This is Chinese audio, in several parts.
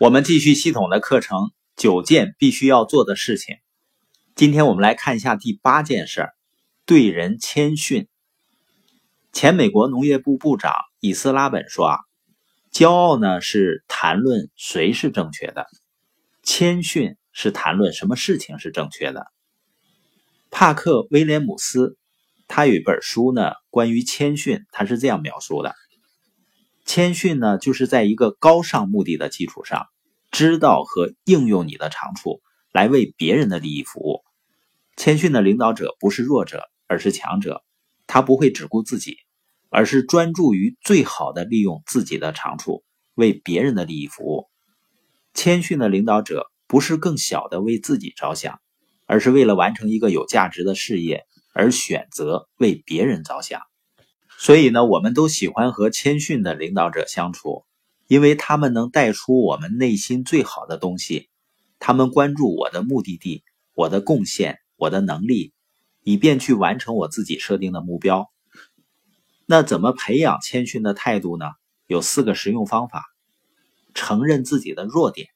我们继续系统的课程，九件必须要做的事情。今天我们来看一下第八件事儿：对人谦逊。前美国农业部部长伊斯拉本说啊，骄傲呢是谈论谁是正确的，谦逊是谈论什么事情是正确的。帕克威廉姆斯他有一本书呢，关于谦逊，他是这样描述的。谦逊呢，就是在一个高尚目的的基础上，知道和应用你的长处来为别人的利益服务。谦逊的领导者不是弱者，而是强者。他不会只顾自己，而是专注于最好的利用自己的长处，为别人的利益服务。谦逊的领导者不是更小的为自己着想，而是为了完成一个有价值的事业而选择为别人着想。所以呢，我们都喜欢和谦逊的领导者相处，因为他们能带出我们内心最好的东西。他们关注我的目的地、我的贡献、我的能力，以便去完成我自己设定的目标。那怎么培养谦逊的态度呢？有四个实用方法：承认自己的弱点，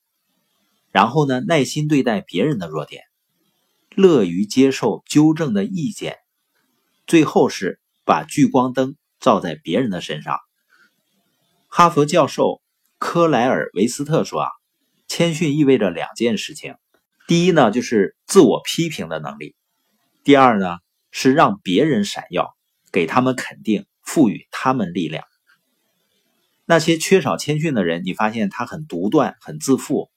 然后呢，耐心对待别人的弱点，乐于接受纠正的意见，最后是。把聚光灯照在别人的身上。哈佛教授科莱尔维斯特说：“啊，谦逊意味着两件事情。第一呢，就是自我批评的能力；第二呢，是让别人闪耀，给他们肯定，赋予他们力量。那些缺少谦逊的人，你发现他很独断、很自负，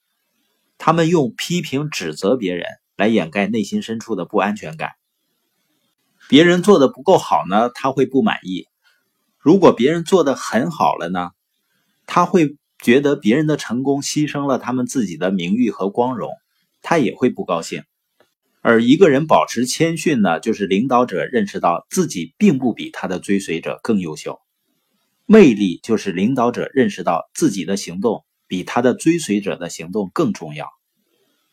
他们用批评、指责别人来掩盖内心深处的不安全感。”别人做的不够好呢，他会不满意；如果别人做的很好了呢，他会觉得别人的成功牺牲了他们自己的名誉和光荣，他也会不高兴。而一个人保持谦逊呢，就是领导者认识到自己并不比他的追随者更优秀；魅力就是领导者认识到自己的行动比他的追随者的行动更重要。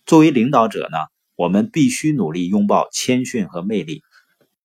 作为领导者呢，我们必须努力拥抱谦逊和魅力。